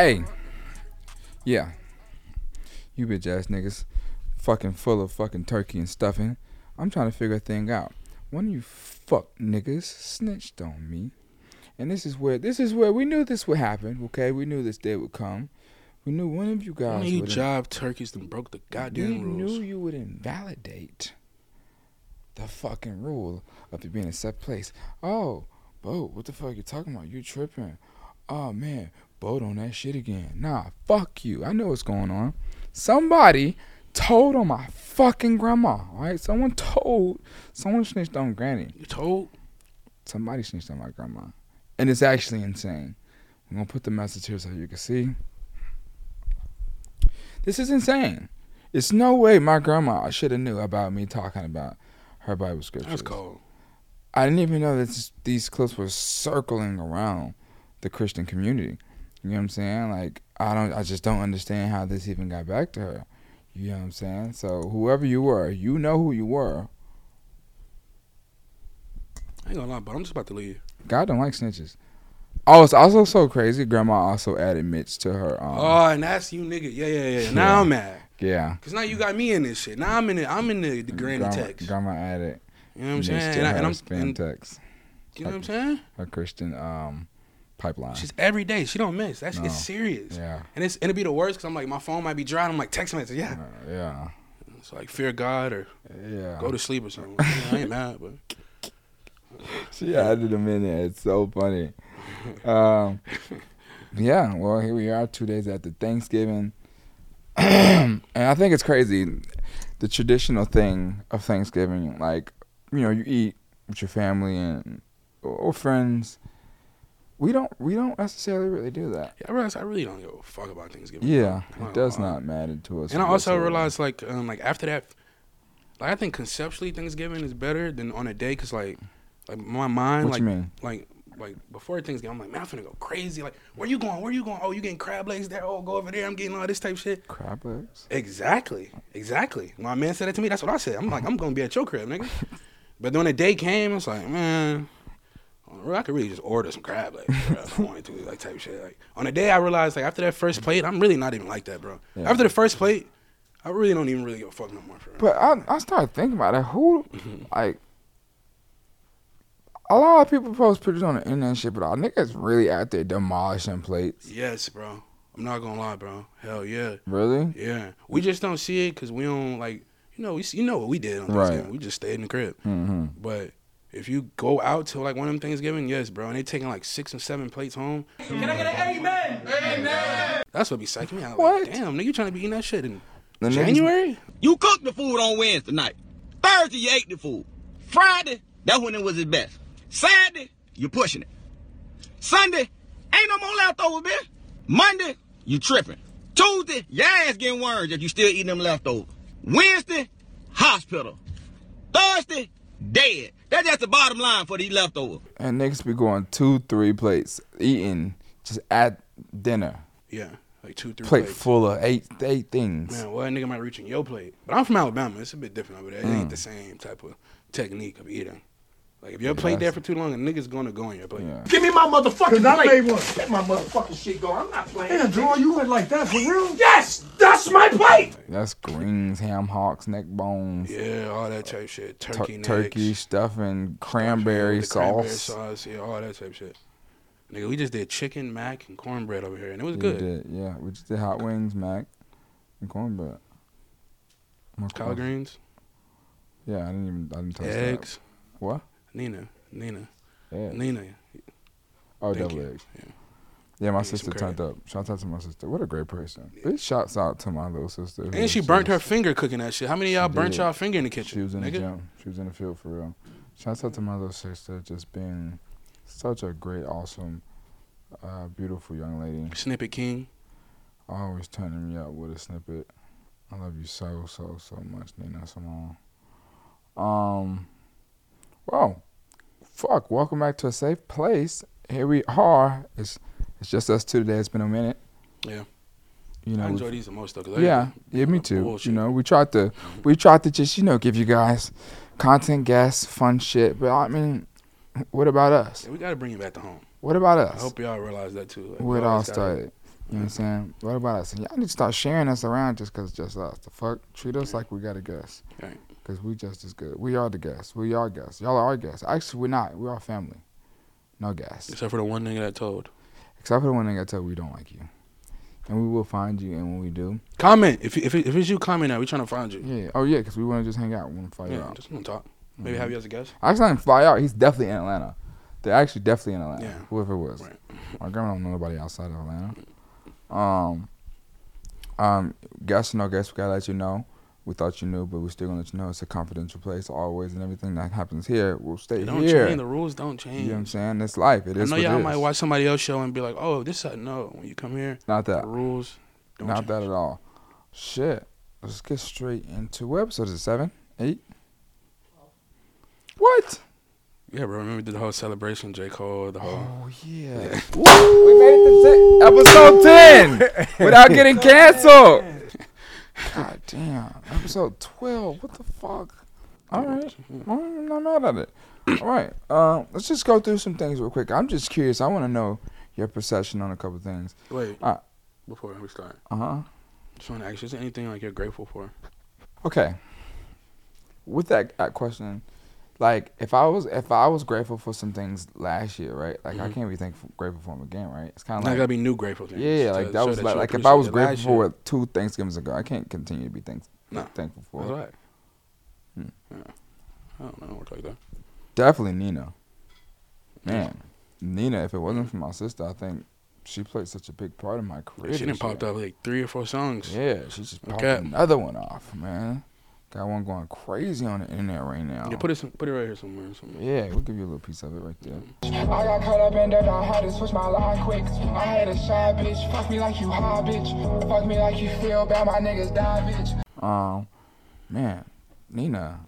Hey, yeah, you bitch ass niggas, fucking full of fucking turkey and stuffing. I'm trying to figure a thing out. One of you fuck niggas snitched on me, and this is where this is where we knew this would happen. Okay, we knew this day would come. We knew one of you guys. One of you job turkeys that broke the we goddamn rules. We knew you would invalidate the fucking rule of it being a set place. Oh, Bo, what the fuck you talking about? You tripping? Oh man, Bo on that shit again. Nah, fuck you. I know what's going on. Somebody told on my fucking grandma. All right, someone told. Someone snitched on Granny. You told? Somebody snitched on my grandma, and it's actually insane. I'm gonna put the message here so you can see. This is insane. It's no way my grandma should have knew about me talking about her Bible scriptures. That's cold. I didn't even know that these clips were circling around the Christian community. You know what I'm saying? Like I don't, I just don't understand how this even got back to her. You know what I'm saying? So whoever you were, you know who you were. I ain't gonna lie, but I'm just about to leave. God don't like snitches. Oh, it's also so crazy. Grandma also added Mitch to her. Um, oh, and that's you, nigga. Yeah, yeah, yeah. Now Yeah. I'm mad. yeah. Cause now you got me in this shit. Now I'm in it. I'm in the, the granny grandma, text. Grandma added. You know what I'm saying? And, I, I'm spam text. you know what I'm saying? A Christian um, pipeline. She's every day. She don't miss. That's No. it's serious. yeah. And it's and it'd be the worst because I'm like my phone might be dry. And I'm like text message. Yeah. Uh, yeah. It's like fear God or Yeah. go to sleep or something. I ain't mad, but She added a minute. It's so funny. Um, yeah, well, here we are, two days after Thanksgiving. and I think it's crazy. The traditional thing of Thanksgiving, like, you know, you eat with your family and or friends. We don't we don't necessarily really do that. yeah, I realize I really don't give a fuck about Thanksgiving. Yeah, it does Uh, not matter to us. And I also realized like um like after that, like I think conceptually Thanksgiving is better than on a day because like like my mind What like you mean? like like before Thanksgiving I'm like man I'm finna go crazy like where you going where you going oh you getting crab legs there oh go over there I'm getting all this type shit Crab legs? exactly exactly my man said that to me that's what I said I'm like I'm gonna be at your crib nigga but then when the day came it's like man. I could really just order some crab legs bro, if I wanted to, like type shit. Like on the day, I realized like after that first plate, I'm really not even like that, bro. Yeah. After the first plate, I really don't even really give a fuck no more. For. But I I started thinking about it. Who like a lot of people post pictures on the internet and shit, but our niggas really out there demolishing plates. Yes, bro. I'm not gonna lie, bro. Hell yeah, Really? yeah. We just don't see it because we don't like, you know, we you know what we did on Right. We just stayed in the crib. Mm-hmm. But if you go out to like one of them Thanksgiving, yes, bro, and they taking like six and seven plates home. Can I get an amen? Amen. That's what be psyching me out. What? Like, Damn, nigga, you trying to be eating that shit in The niggas- January? You cooked the food on Wednesday night. Thursday, you ate the food. Friday, that's when it was its best. Saturday, you pushing it. Sunday, ain't no more leftovers, bitch. Monday, you tripping. Tuesday, your ass getting worms if you still eating them leftovers. Wednesday, hospital. Thursday, dead. That's just the bottom line for these leftovers. And niggas be going two, three plates, eating just at dinner. Yeah, like two, three Plate plates. full of eight eight things. Man, well, that nigga might reach in your plate. But I'm from Alabama. It's a bit different over there. It Mm. ain't the same type of technique of eating. Like, if your plate there for too long, a nigga's gonna go on your plate. Yeah. Give me my motherfucking I plate. made one. Let my motherfucking shit go. I'm not playing. Damn, Draw, you went like that for real? Yes, that's my plate. That's greens, ham hocks, neck bones, Yeah, all that type shit. Turkey necks, turkey stuffing, cranberry cranberry the cranberry sauce. sauce. Yeah, all that type shit. Nigga, we just did chicken, mac, and cornbread over here, and it was We good. did, yeah. We just did hot wings, mac, and cornbread. My Collard greens, Yeah, I didn't even. I didn't touch eggs. that. What? Nina, Nina, Yeah. Nina. Oh, Thank double eggs. Yeah. Yeah, my sister turned up. Shout out to my sister. What a great person. Big shouts out to my little sister. And she burnt her finger cooking that shit. How many of y'all She burnt did. y'all finger in the kitchen? She was in the gym. She was in the field for real. Shouts out to my little sister, just being such a great, awesome, uh, beautiful young lady. Snippet King. Always turning me up with a snippet. I love you so, so, so much, Nina Simone. Um, well, fuck. Welcome back to a safe place. Here we are. It's it's just us two today. It's been a minute. Yeah. You know, I enjoy these the most though. yeah, yeah, me uh, too. bullshit. You know, we tried to, we tried to just, you know, give you guys content, guests, fun shit. But I mean, what about us? Yeah, we gotta bring you back to home. What about us? I hope y'all realize that too. Like, Where it all started. You know what I'm saying? What about us? And y'all need to start sharing us around just because it's just us. The fuck? Treat us like we got a guest. Right. Because we just as good. We are the guests. We are guests. Y'all are our guests. Actually, we're not. We're our family. No guests. Except for the one nigga that told. Except for the one thing I told we don't like you. And we will find you, and when we do, Comment if if, if it's you. Comment now. We trying to find you. yeah. Oh yeah, because we want to just hang out. We want to fly Yeah, out. just want to talk. Maybe Mhm. have you as a guest. I actually didn't fly out. He's definitely in Atlanta. They're actually definitely in Atlanta. Yeah. Whoever it was. Right. My grandma don't know nobody outside of Atlanta. Um, um, guess no guess. We gotta let you know. We thought you knew, but we're still gonna let you know it's a confidential place always, and everything that happens here will stay don't here. change. The rules don't change. You know what I'm saying? It's life. It I is. know y'all might watch somebody else show and be like, "Oh, this I know." When you come here, Not the that. rules don't Not change. that at all. Shit. Let's get straight into what episode is it? Seven? Eight? What? Yeah, bro. Remember we did the whole celebration, J Cole, the whole. Oh yeah. we made it to ten, episode ten without getting canceled. God damn. Episode twelve. What the fuck? All right. Well, I'm not mad at it. All right. Um, let's just go through some things real quick. I'm just curious. I want to know your perception on a couple things. Wait. Uh, before we start, Uh huh. just want to ask you: Is there anything like you're grateful for? Okay. With that, that question, like if I was if I was grateful for some things last year, right? Like I Mhm. can't be thankful grateful for them again, right? It's kind of gotta be new grateful things. yeah, like that was like, like if I was grateful for two Thanksgivings ago, I can't continue to be thank, No. thankful for. That's it. right. Hmm. Yeah. I don't know. Work like that. Definitely Nina. Man, Nina. If it wasn't for my sister, I think she played such a big part in my career. She didn't pop up like three or four songs. Yeah, she just popped Okay. another one off, man. Got one going crazy on the internet right now. Yeah, put it some, put it right here somewhere. somewhere. Yeah, we'll give you a little piece of it right there. I got caught up in dirt, I had to switch my line quick. I had a shy bitch, fuck me like you high, bitch. Fuck me like you feel bad, my niggas die, bitch. Um, man, Nina,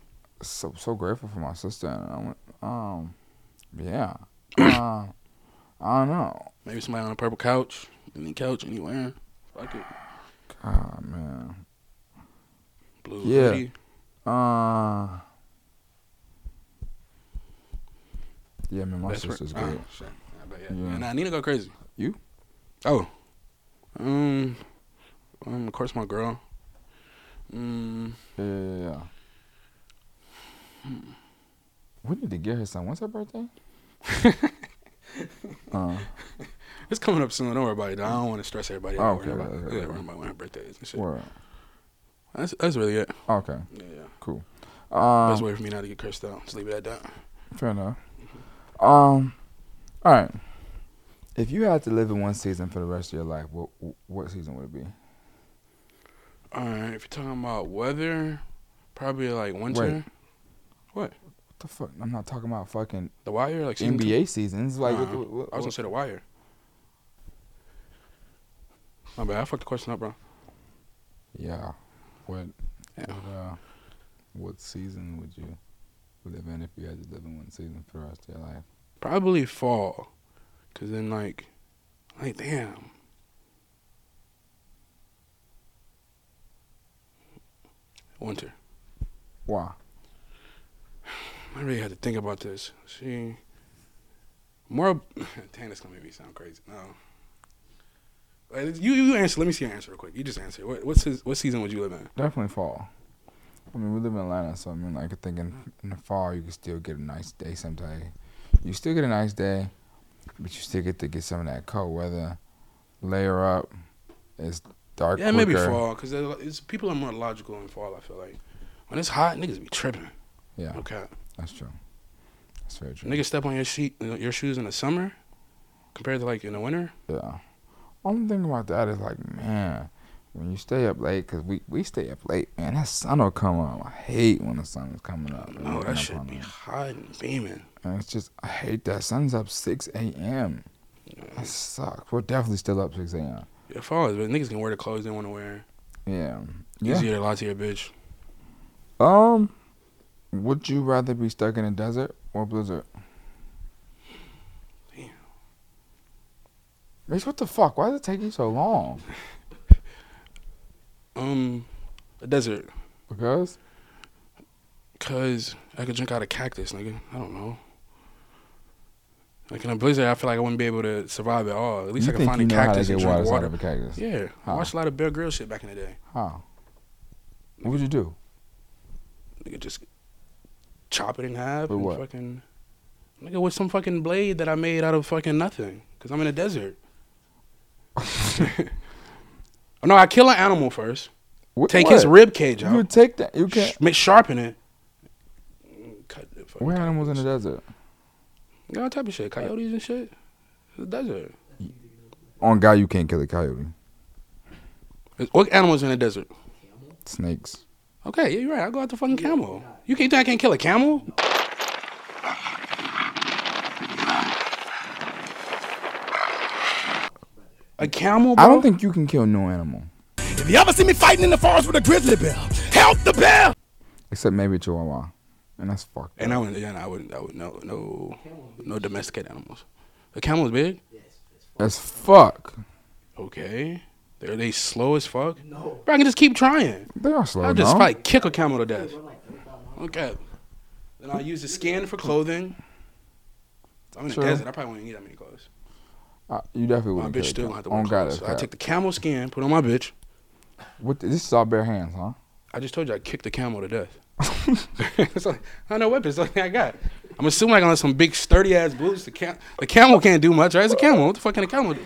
so so grateful for my sister. And I went, um, yeah. uh, I don't know. Maybe somebody on a purple couch, any couch anywhere. Fuck it. God, man. Blue Yeah. hoodie. Uh, yeah, man, my Best friend- sister's oh, shit. I bet, yeah. Yeah. yeah. Nah, Nina go crazy. You? Oh. Um. Um. Of course, my girl. Mm. Yeah, yeah, yeah. We need to get her some. When's her birthday? uh, It's coming up soon. Don't worry about it. I don't want to stress everybody Oh, okay, Worry about, okay, yeah, okay. worry about when her birthday is and shit. word. That's that's really it. Okay, Yeah, yeah. cool. Best Um, way for me not to get cursed out. Just leave it at that. Fair enough. Um, all right. If you had to live in one season for the rest of your life, what what season would it be? All right. If you're talking about weather, probably like winter. What What the fuck? I'm not talking about fucking The Wire, like season two? NBA seasons. Like, what, Nah, what, what, I was gonna say The Wire. My bad. I fucked the question up, bro. yeah. What? What, uh, what season would you live in if you had to live in one season for the rest of your life? Probably fall, cause then like, like damn. Winter. Why? I really had to think about this. See, more. Dang, that's gonna make me sound crazy. No. You you answer. Let me see your answer real quick. You just answer. What what's his, what season would you live in? Definitely fall. I mean, we live in Atlanta, so I mean, like, I think in the fall, you can still get a nice day Sometimes You still get a nice day, but you still get to get some of that cold weather. Layer up. It's dark. Yeah, maybe quicker. fall, cause it's, people are more logical in fall. I feel like when it's hot, niggas be tripping. Yeah, Okay, that's true. That's very true. niggas step on your sheet, your shoes in the summer, compared to like in the winter. Yeah. Only thing about that is like, man, when you stay up late, cause we we stay up late, man. That sun will come up. I hate when the sun is coming up. No, Looking that should be it. hot and beaming. And it's just I hate that sun's up six a.m. That sucks. We're definitely still up six a.m. Yeah, fall is, but niggas can wear the clothes they want to wear. Yeah. Yeah. Easier to lie to your bitch. Um, would you rather be stuck in a desert or blizzard? Mitch, what the fuck? Why does it take you so long? Um, a desert, Because cause I could drink out of cactus, nigga. I don't know. Like in a blizzard, I feel like I wouldn't be able to survive at all. At least you I can find a know how to cactus and water drink out water. of a cactus? Yeah, I watched a lot of Bear Grylls shit back in the day. How? What would you do? Nigga just chop it in half With and what? fucking nigga with some fucking blade that I made out of fucking nothing because I'm in a desert. no, I kill an animal first. What, Take what? his rib cage You out. would take that. You can't. make sharpen it. Cut the fucking Where animals in the cactus. desert? All type of shit, coyotes and shit. It's the desert. On God, you can't kill a coyote. What animals in the desert? Snakes. Okay, yeah, you're right. I'll go out the fucking camel. You can't think I can't kill a camel? A camel, bro? I don't think you can kill no animal If you ever see me fighting in the forest with a grizzly bear, help the bear! except maybe chihuahua, and that's fucked. And up. I wouldn't, yeah, I wouldn't, I would no, no, no domesticated animals. A camel's is big. That's fuck. Okay, they're they slow as fuck. No, bro, I can just keep trying. They are slow. I'll just no? probably kick a camel to death. Okay. Then I'll use the skin for clothing. I'm in the desert. I probably won't need that many clothes. Uh, you definitely My wouldn't. bitch a still cow- have to On wear God, clothes. that's So I cap. take the camel skin, put on my bitch. What? the- this is all bare hands, huh? I just told you I kicked the camel to death. it's like, I know no weapons. It's like I got. I'm assuming like on some big sturdy ass boots. The cam, the camel can't do much. Right? It's a camel. What the fuck can a camel do?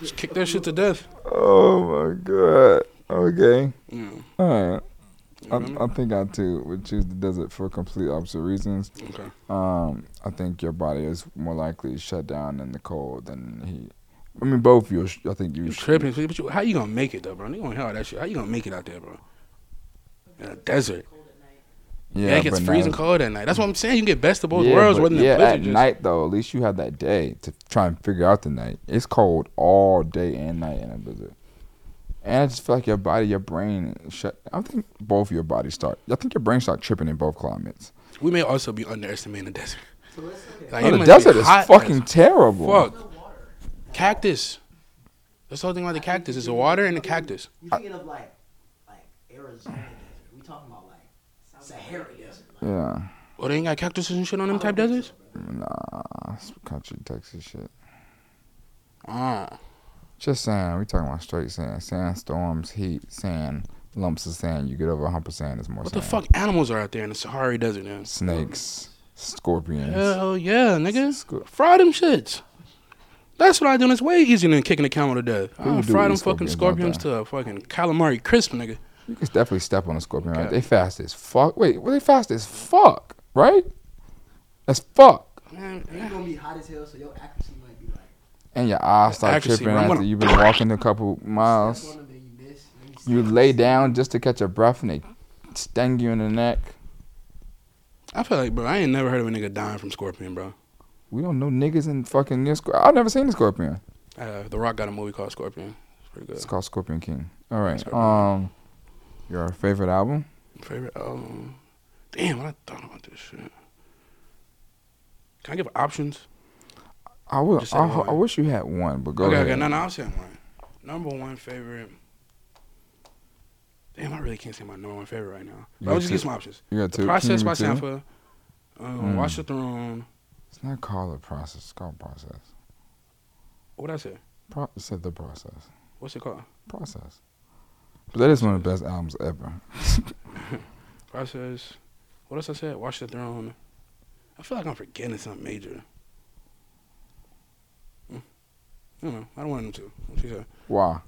Just kick that shit to death. Oh my god. Okay. Yeah. All right. You feel me? I, I think I too would choose the desert for complete opposite reasons. Okay. Um, I think your body is more likely to shut down in the cold than heat. I mean, both of you. sh- I think you. You tripping? But you, how you gonna make it though, bro? You gonna hear all that shit? How you gonna make it out there, bro? In a desert. Yeah, it gets freezing cold at night. That's what I'm saying. You get best of both yeah, worlds. Rather yeah, at just- night though, at least you have that day to try and figure out the night. It's cold all day and night in a blizzard. And I just feel like your body, your brain shut. I think both your bodies start. I think your brain start tripping in both climates. We may also be underestimating the desert. Like, Oh, the desert is fucking terrible. Fuck. Cactus. That's the whole thing about the cactus. It's the water and the cactus. You're thinking of like, like Arizona desert? We talking about like Sahara desert? Like, Yeah. Oh, they ain't got cactuses and shit on them type deserts? Nah, it's country Texas shit. Ah. Just sand. We talking about straight sand. Sandstorms, heat, sand, lumps of sand. You get over a hump of sand, it's more What sand. the fuck animals are out there in the Sahara Desert, man? Snakes, scorpions. Hell yeah, nigga. Sco- Fry them shits. That's what I do, and it's way easier than kicking a camel to death. People I do fry them fucking scorpions, scorpions to a fucking calamari crisp, nigga. You can definitely step on a scorpion, right? Okay. They fast as fuck. Wait, well, they fast as fuck, right? That's fuck. Man, you gonna be hot as hell, so your accuracy might be like. And your eyes start tripping bro. After you've been walking a couple miles. on them, then you miss. then you You step. lay down just to catch your breath, and they sting you in the neck. I feel like, bro, I ain't never heard of a nigga dying from scorpion, bro. We don't know niggas in fucking near scorpion. I've never seen a scorpion. Uh, the Rock got a movie called Scorpion. It's pretty good. It's called Scorpion King. All right. Scorpion. Um, your favorite album? Favorite album? Damn, what I thought about this shit. Can I give options? I would. I. I wish you had one, but go okay, ahead. okay, no, no, I'll say one. Number one favorite. Damn, I really can't say my number one favorite right now. But I'll just two- give some options. You got The two. Process by? Sampha. Um, Mm. Watch the Throne. It's not called a process. It's called process. What did I say? Pro- said the process. What's it called? Process. But that is one of the best albums ever. Process. What else I said? Watch the Throne. I feel like I'm forgetting something major. Mm. I don't know. I don't want them to. You say? Why?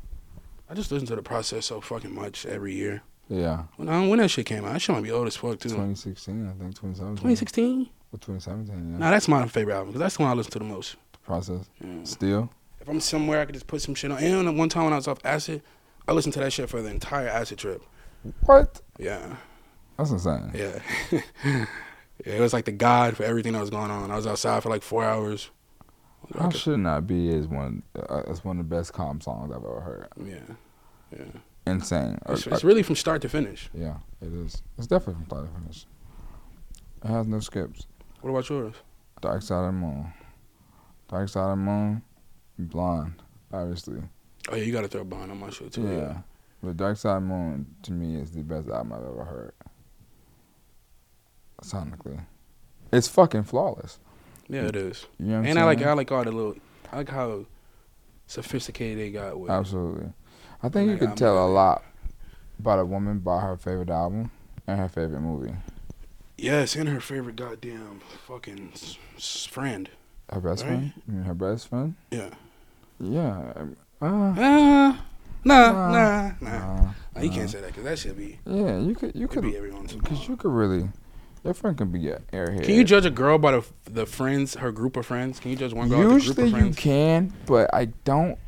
I just listen to the process so fucking much every year. Yeah. When, I, when that shit came out, that shit might be old as fuck too. 2016, I think 2017. 2016? Or 2017, yeah. Nah, that's my favorite album because that's the one I listen to the most. Process. Yeah. Still. If I'm somewhere, I could just put some shit on. And one time when I was off acid, I listened to that shit for the entire acid trip. What? Yeah, That's insane. yeah. yeah, it was like the guide for everything that was going on. I was outside for like four hours. How should not be is one. Uh, it's one of the best calm songs I've ever heard. Yeah, yeah. Insane. It's, it's really from start to finish. yeah, it is. It's definitely from start to finish. It has no skips. What about yours? Dark Side of the Moon. Dark Side of the Moon. Blonde, obviously. Oh yeah, you gotta throw Blonde on my shit too. Yeah. But Dark Side of the Moon to me is the best album I've ever heard. Sonically. It's fucking flawless. Yeah, it is. You know And I like? I like all the little I like how sophisticated they got with. Absolutely. I think you could tell a lot about a woman by her favorite album and her favorite movie. Yes, and her favorite goddamn fucking s- s- friend. Her best Right. friend? You mean her best friend? Yeah. Yeah. Uh, Uh, nah, Nah. nah, nah. you can't say that because that should be yeah, you could you could be everyone's. because you could really your friend can be an airhead. Can you judge a girl by the the friends, her group of friends? Can you judge one girl by the group Usually you can, but I don't.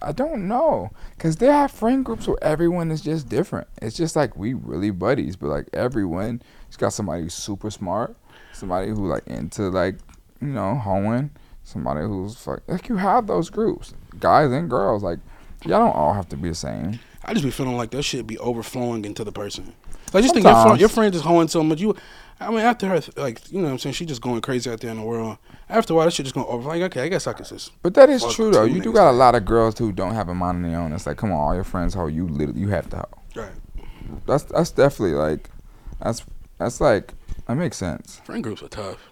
I don't know, cause they have friend groups where everyone is just different. It's just like we really buddies, but like everyone, has got somebody who's super smart, somebody who like into like you know hoeing, somebody who's fuck like you have those groups, guys and girls. Like y'all don't all have to be the same. I just be feeling like that shit be overflowing into the person. Like just think your, fr- your friend is hoeing so much. You, I mean, after her, like you know, what I'm saying she just going crazy out there in the world. After a while, that shit just going over. Like okay, I guess I can just. But that is true though. You do got a lot of girls who don't have a mind of their own. It's like, come on, all your friends hoe. You literally you have to hoe. Right. That's that's definitely like, that's that's like that makes sense. Friend groups are tough.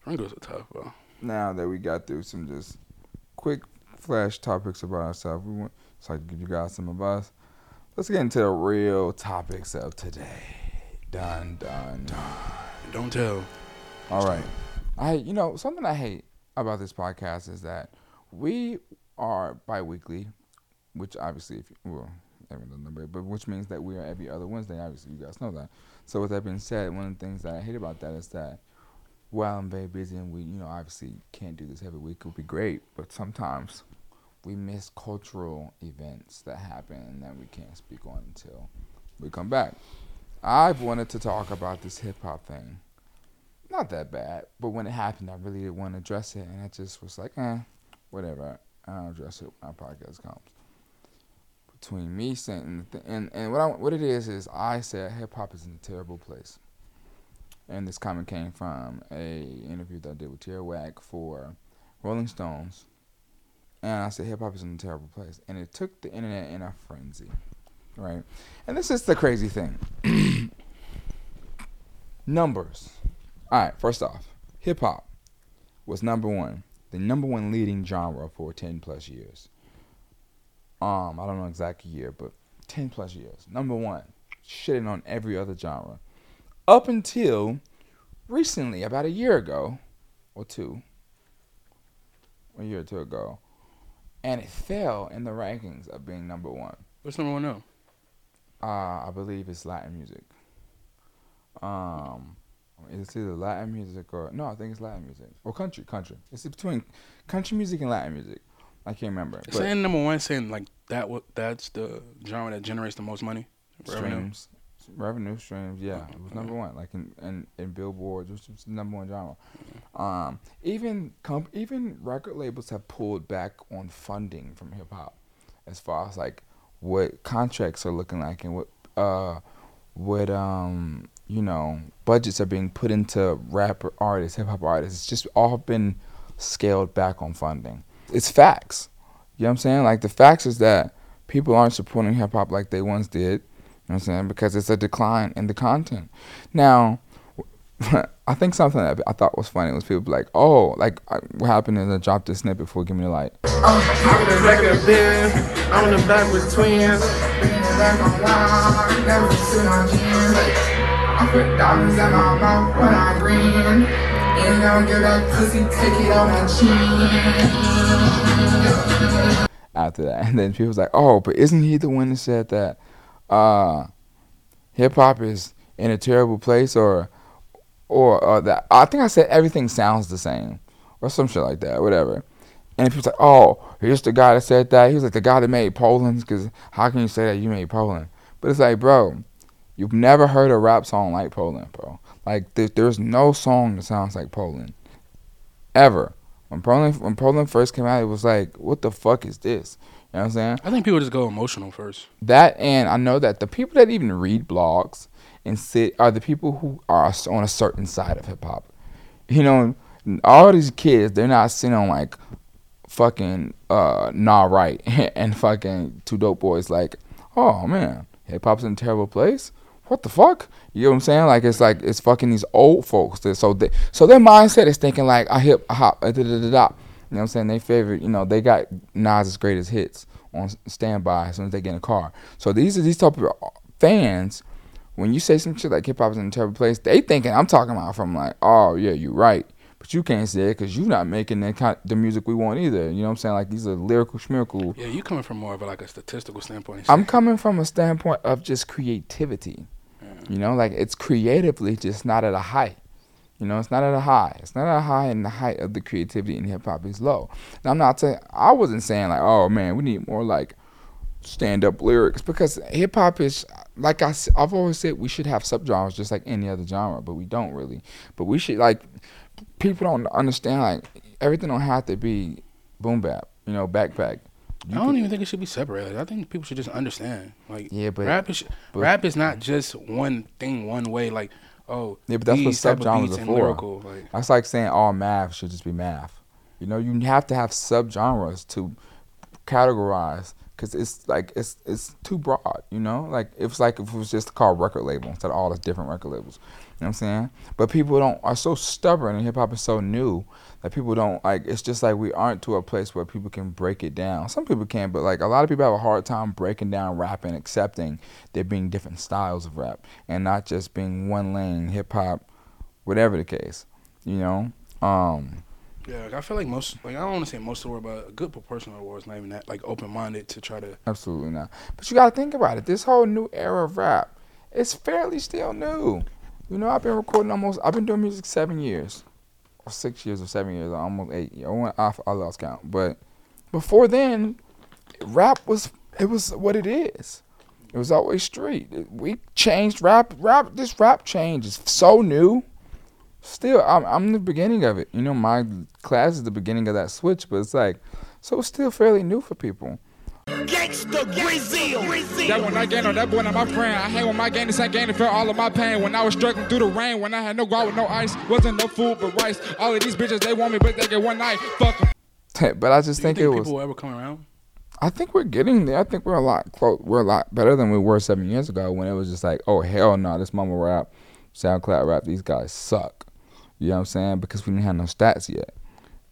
Friend groups are tough, bro. now that we got through some just quick flash topics about ourselves, we want so I can give you guys some advice. Let's get into the real topics of today. Done, done, done. Don't tell. All right. I you know something I hate about this podcast is that we are bi-weekly, which obviously if you, well every other number, but which means that we are every other Wednesday. Obviously, you guys know that. So with that being said, one of the things that I hate about that is that while I'm very busy and we you know obviously can't do this every week, it would be great, but sometimes we miss cultural events that happen and that we can't speak on until we come back. I've wanted to talk about this hip hop thing not that bad, but when it happened, I really didn't want to address it, and I just was like, eh, whatever. I'll address it when our podcast comes. Between me saying and and, and what I, what it is is I said hip hop is in a terrible place, and this comment came from a interview that I did with Tierra Whack for Rolling Stones, and I said hip hop is in a terrible place, and it took the internet in a frenzy, right? And this is the crazy thing. Numbers. All right, first off, hip hop was number one, the number one leading genre for 10 plus years. Um, I don't know exact year, but 10 plus years. Number one, shitting on every other genre. Up until recently, about a year ago, or two, a year or two ago, and it fell in the rankings of being number one. What's number one now? Uh, I believe it's Latin music. Um, it's either Latin music or no, I think it's Latin music or country. Country. It's between country music and Latin music. I can't remember. Saying number one, saying like that. What that's the genre that generates the most money. Streams, revenue streams. Yeah, it was number one. Like in in, in Billboard, which was number one genre. Um, even comp- even record labels have pulled back on funding from hip hop, as far as like what contracts are looking like and what uh what um you know budgets are being put into rapper artists, hip hop artists. It's just all been scaled back on funding. It's facts. You know what I'm saying? Like the facts is that people aren't supporting hip hop like they once did. You know what I'm saying? Because it's a decline in the content. Now, I think something that I thought was funny was people be like, oh, like I- what happened is I dropped this snippet for Give Me the Light. I'm the regular bin, I'm the back with twins. Bringing it back online, never to my jeans. I put diamonds in my mouth when I grin. Ain't gonna give that pussy, take it on my chin. after that. And then people was like, oh, but isn't he the one that said that uh, hip hop is in a terrible place or or uh, that I think I said everything sounds the same or some shit like that, whatever. And people's like, oh, here's the guy that said that. He was like the guy that made Poland because how can you say that you made Poland? But it's like, bro, you've never heard a rap song like Poland, bro. Like there, there's no song that sounds like Poland ever. When Poland when Poland first came out, it was like, what the fuck is this? You know what I'm saying? I think people just go emotional first. That and I know that the people that even read blogs and sit are the people who are on a certain side of hip hop. You know, all these kids, they're not sitting on like fucking uh nah right and fucking two dope boys like, oh man, hip hop's in a terrible place. what the fuck? You know what I'm saying? Like it's like it's fucking these old folks. That, so they, so their mindset is thinking like I hip hop da da da da. You know what I'm saying? They favorite, you know, they got Nas's greatest hits on standby as soon as they get in a car. So these are these type of fans. When you say some shit like hip hop is in a terrible place, they thinking I'm talking about from like, oh yeah, you're right, but you can't say it because you're not making the kind the music we want either. You know what I'm saying? Like these are lyrical schmirical. Yeah, you coming from more of a, like a statistical standpoint. I'm coming from a standpoint of just creativity. You know, like it's creatively just not at a high. You know, it's not at a high. It's not at a high, and the height of the creativity in hip hop is low. Now, I'm not saying I wasn't saying like, oh man, we need more like stand up lyrics because hip hop is like I've always said we should have subgenres just like any other genre, but we don't really. But we should like people don't understand like everything don't have to be boom bap, you know, backpack. I don't even think it should be separated. I think people should just understand. Like, Yeah, but- rap is but- rap is not just one thing, one way. Like, oh, Yeah, but that's what subgenres are for. lyrical, Like, That's like saying all math should just be math. You know, you have to have subgenres to categorize because it's like it's it's too broad. You know, like it's like if it was just called record label instead of all the different record labels. You know what I'm saying? But people don't are so stubborn, and hip hop is so new that people don't like. It's just like we aren't to a place where people can break it down. Some people can, but like a lot of people have a hard time breaking down rap and accepting there being different styles of rap and not just being one lane hip hop, whatever the case. You know. Um, yeah, like, I feel like most, like I don't want to say most of the world, but a good proportion of the world is not even that like open minded to try to. Absolutely not. But you got to think about it. This whole new era of rap, it's fairly still new. You know, I've been recording almost. I've been doing music seven years, or six years, or seven years, or almost eight. I went off. I lost count. But before then, rap was it was what it is. It was always street. We changed rap. Rap. This rap change is so new. Still, I'm I'm the beginning of it. You know, my class is the beginning of that switch. But it's like, so it's still fairly new for people. That one I gained on that boy, not my friend. I hang with my gang, the same gang that felt all of my pain. When I was struggling through the rain, when I had no guard with no ice, wasn't no food but rice. All of these bitches, they want me, but they get one night. Fuck 'em. but I just Do you think, think it was. people will ever come around? I think we're getting there. I think we're a lot close. We're a lot better than we were seven years ago when it was just like, oh hell no, this mama rap, SoundCloud rap, these guys suck. You know what I'm saying? Because we didn't have no stats yet.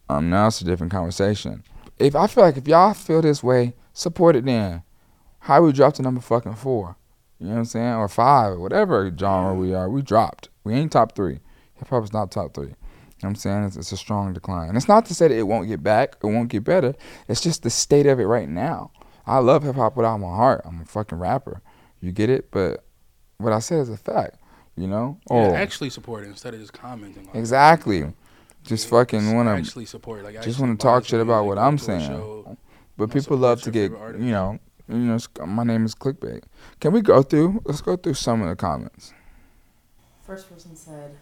Um, now it's a different conversation. If I feel like if y'all feel this way, support it then. How we dropped to number fucking four? You know what I'm saying? Or five, or whatever genre we are, we dropped. We ain't top three. Hip hop is not top three. You know what I'm saying? It's, it's a strong decline. And it's not to say that it won't get back, it won't get better. It's just the state of it right now. I love hip hop without my heart. I'm a fucking rapper. You get it? But what I said is a fact. You know? Yeah, Oh, actually support it instead of just commenting. Like, exactly. Just fucking want to actually support. it, Like, just want to talk shit about what I'm saying. Show. But know, people support love to get, you know, you know. My name is clickbait. Can we go through? Let's go through some of the comments. First person said,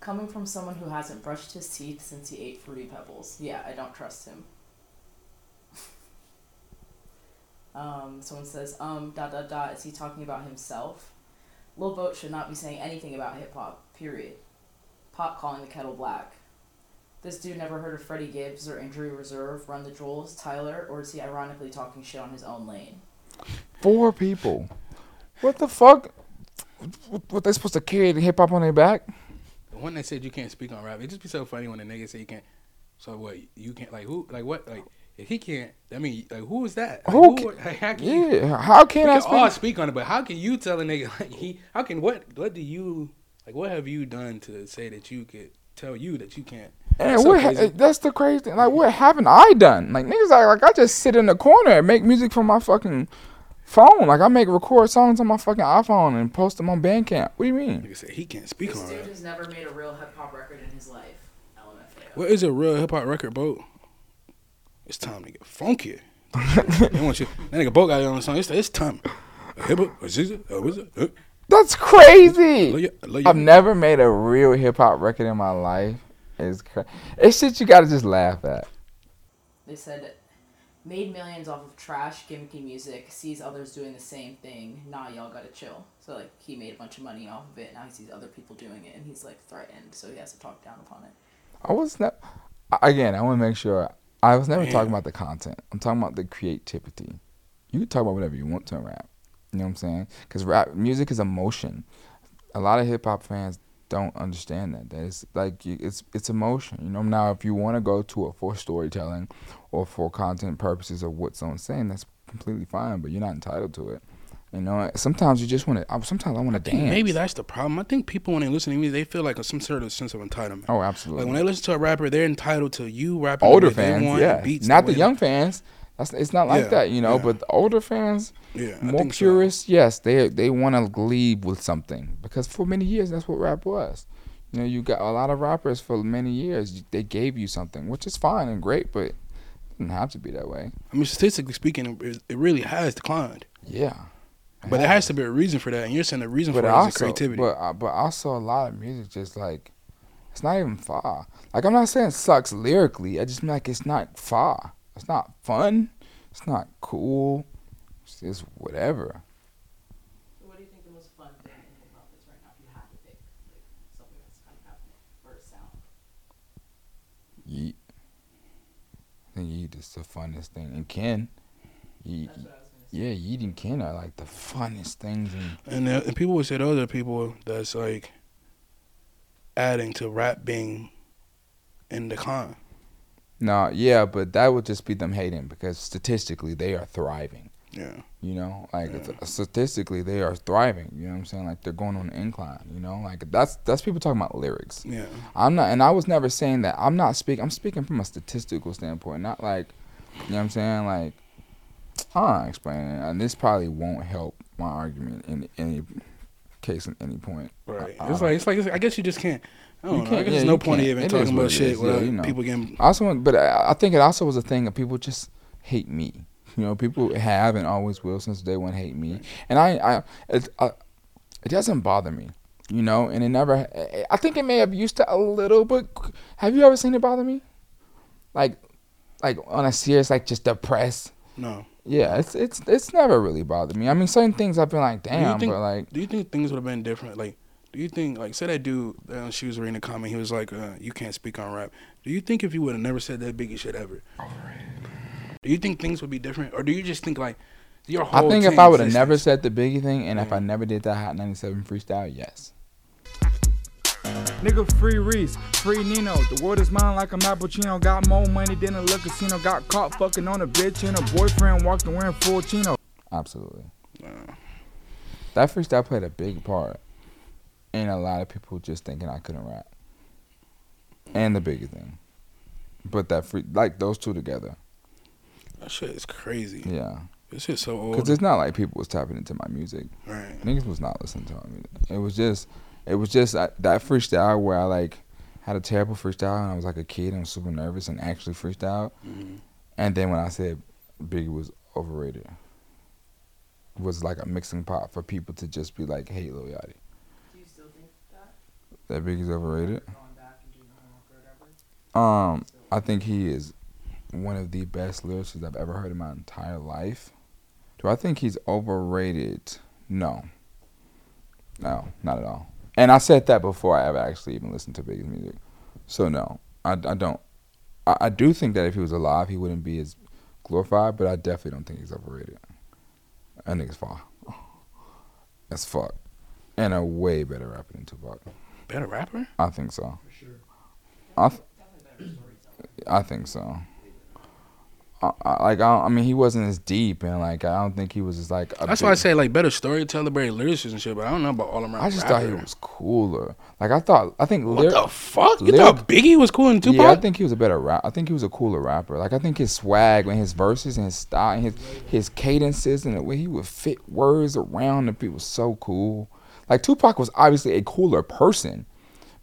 coming from someone who hasn't brushed his teeth since he ate Fruity Pebbles. Yeah, I don't trust him. um, someone says, um, dot dot dot, is he talking about himself? Lil Boat should not be saying anything about hip hop, period. Pop calling the kettle black. This dude never heard of Freddie Gibbs or Injury Reserve, Run the Jewels, Tyler, or is he ironically talking shit on his own lane? Four people. What the fuck? What, what they supposed to carry the hip hop on their back? The one that said you can't speak on rap, it just be so funny when the nigga say you can't. So what? You can't like who? Like what? Like if he can't, I mean, like who is that? Like, Who? who like, how can you? yeah. How We can I can all speak? speak on it, but how can you tell a nigga like he? How can what? What do you like? What have you done to say that you could tell you that you can't? And That's so what? ha- that's the crazy thing. Like, what haven't I done? Like niggas, like, like I just sit in the corner and make music from my fucking phone. Like I make record songs on my fucking iPhone and post them on Bandcamp. What do you mean? Nigga said he can't speak This on dude rap. has never made a real hip hop record in his life. LMFAO. What is a real hip hop record, boat? It's time to get funky. they want you. That nigga boat got it on the song. It's, it's time. A hip hop, a zizzy, a wizard, That's crazy. love ya- love ya. I've never made a real hip hop record in my life. It's cra- it's shit you gotta just laugh at. They said, made millions off of trash, gimmicky music, sees others doing the same thing. Nah, y'all gotta chill. So, like, he made a bunch of money off of it. Now he sees other people doing it, and he's, like, threatened. So he has to talk down upon it. I was not. Again, I want to make sure. I was never Damn. talking about the content. I'm talking about the creativity. You can talk about whatever you want to rap. You know what I'm saying? Because rap music is emotion. A lot of hip hop fans don't understand that. That it's like it's it's emotion. You know. Now, if you want to go to it for storytelling or for content purposes of what someone's saying, that's completely fine. But you're not entitled to it. You know. Sometimes you just want to. Sometimes I want to dance. maybe that's the problem. I think people when they listen to me, they feel like some sort of sense of entitlement. Oh, absolutely. Like when they listen to a rapper, they're entitled to you rapping the older fans, want, yeah, beats not the way young fans. That's it's not like Yeah, that, you know. yeah. But the older fans, Yeah, more think so. purists, yes, they they want to leave with something because for many years that's what rap was. You know, you got a lot of rappers for many years. They gave you something, which is fine and great, but it doesn't have to be that way. I mean, statistically speaking, it, really has declined. Yeah, But there has to be a reason for that, and you're saying the reason but for it is also, the creativity. but but also a lot of music just like it's not even far. Like I'm not saying it sucks lyrically. I just mean like it's not far. It's not fun. It's not cool. It's just whatever. So what do you think the most fun thing in hip hop is right now? If you had to pick like something that's kind of happening for a sound. Yeat. I think Yeat is the funnest thing. And Ken, Yeat, That's what I was gonna say. yeah, Yeat and Ken are like the funnest things. In, and, uh, and people would say those are people that's like adding to rap being in decline. No, yeah, but that would just be them hating because statistically they are thriving. Yeah. You know, like Yeah. statistically they are thriving. You know what I'm saying? Like they're going on an incline. You know, like that's that's people talking about lyrics. Yeah. I'm not, and I was never saying that. I'm not speaking. I'm speaking from a statistical standpoint, not like, you know what I'm saying? Like, I'm explaining it, and this probably won't help my argument in any case, in any point. Right. I- it's like it's like I guess you just can't. I don't You know. Can't- guess yeah, there's no point even It talking about it shit is, yeah, you know. people getting. I also, want, but I, I think it also was a thing of people just hate me. You know, people have and always will since day one hate me, and I, I, it, I, it doesn't bother me. You know, and it never. I think it may have used to a little, but have you ever seen it bother me? Like, like on a serious, like just depressed. No. Yeah, it's it's it's never really bothered me. I mean, certain things I've been like, damn, think? but like, do you think things would have been different? Like, do you think like say that dude? Uh, she was reading the comment. He was like, uh, "You can't speak on rap." Do you think if you would have never said that Biggie shit ever? Do you think things would be different, or do you just think like your whole? I think if I would have never said the Biggie thing, and if I Mhm. never did that Hot 97 freestyle, yes. Nigga, free Reese, free Nino. The world is mine like a Mappuccino. Got more money than a little casino. Got caught fucking on a bitch and a boyfriend walked in wearing full chino. Absolutely. Uh, That freestyle played a big part in a lot of people just thinking I couldn't rap. And the bigger thing. But that free, like those two together. that shit is crazy. Yeah. This shit's so old. Because it's not like people was tapping into my music. right. Niggas was not listening to my music. It was just, it was just uh, that freestyle where I like had a terrible freestyle and I was like a kid and was super nervous and actually freestyled. Mhm. And then when I said Biggie was overrated, was like a mixing pot for people to just be like, "Hey, Lil Yachty, Do you still think that? That Biggie's overrated." Um, I think he is one of the best lyricists I've ever heard in my entire life. Do I think he's overrated? No. No, not at all. And I said that before I ever actually even listened to Biggie's music. So no, I, I don't. I, I do think that if he was alive, he wouldn't be as glorified, but I definitely don't think he's overrated. That nigga's far. As fuck. And a way better rapper than Tupac. Better rapper? I think so. For sure. I, th- I think so. I, I, like I, I mean, he wasn't as deep, and like I don't think he was as like. a That's why I say like better storyteller, better lyricist and shit. But I don't know about all around. I just thought he was cooler. Like I thought, I think. What lyr- the fuck? You lyric- thought Biggie was cool in Tupac? Yeah, I think he was a better rap. I think he was a cooler rapper. Like I think his swag and his verses and his style and his his cadences and the way he would fit words around the people was so cool. Like Tupac was obviously a cooler person,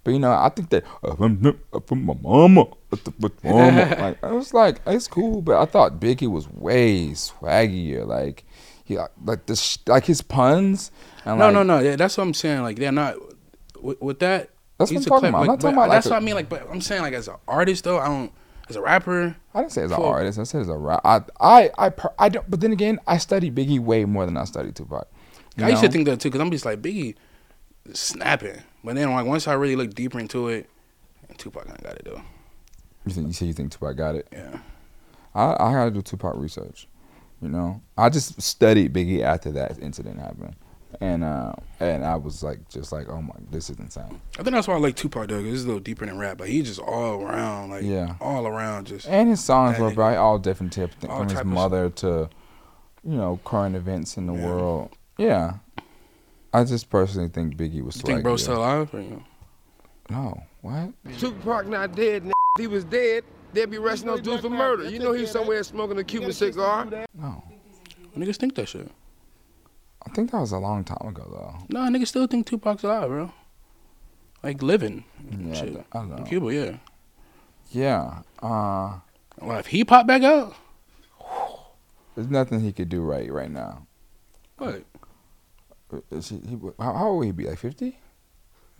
but you know I think that uh, from, uh, my mama, uh, the- with mama. like I was like it's cool, but I thought Biggie was way swaggier. Like he like the sh- like his puns. And no, like, no, no. Yeah, that's what I'm saying. Like they're not with, with that. That's what I'm talking clip, about. I'm like, talking about, That's a- what I mean. Like, but I'm saying like as an artist though, I don't. As a rapper, I didn't say as an artist. I said as a rap. I, I, I, I don't. But then again, I studied Biggie way more than I studied Tupac. I used to think that too because I'm just like Biggie snapping. But then like once I really look deeper into it, and Tupac I got it though. You think you say you think Tupac got it? Yeah. I, I gotta do Tupac research You know, I just studied Biggie after that incident happened, and uh, and I was like, just like, oh my, this is insane. I think that's why I like Tupac though. 'cause It's a little deeper than rap, but he's just all around, like Yeah. all around, just And his songs were about all different tips, All from his mother to, you know, current events in the Yeah. world. Yeah, I just personally think Biggie was. You think bro's swaggier. still alive? Or, you know? No, what? Tupac not dead, n- he was dead. They'd be arresting those dudes for murder. You know he's somewhere smoking a Cuban cigar. No, Niggas think that shit. I think that was a long time ago though. Nah, niggas still think Tupac's alive, bro. Like living. Yeah, shit. I don't In. Cuba, yeah. Yeah, uh, Well, if he popped back out, there's nothing he could do right right now. what? Is he, he, how, how old would he be? Like fifty?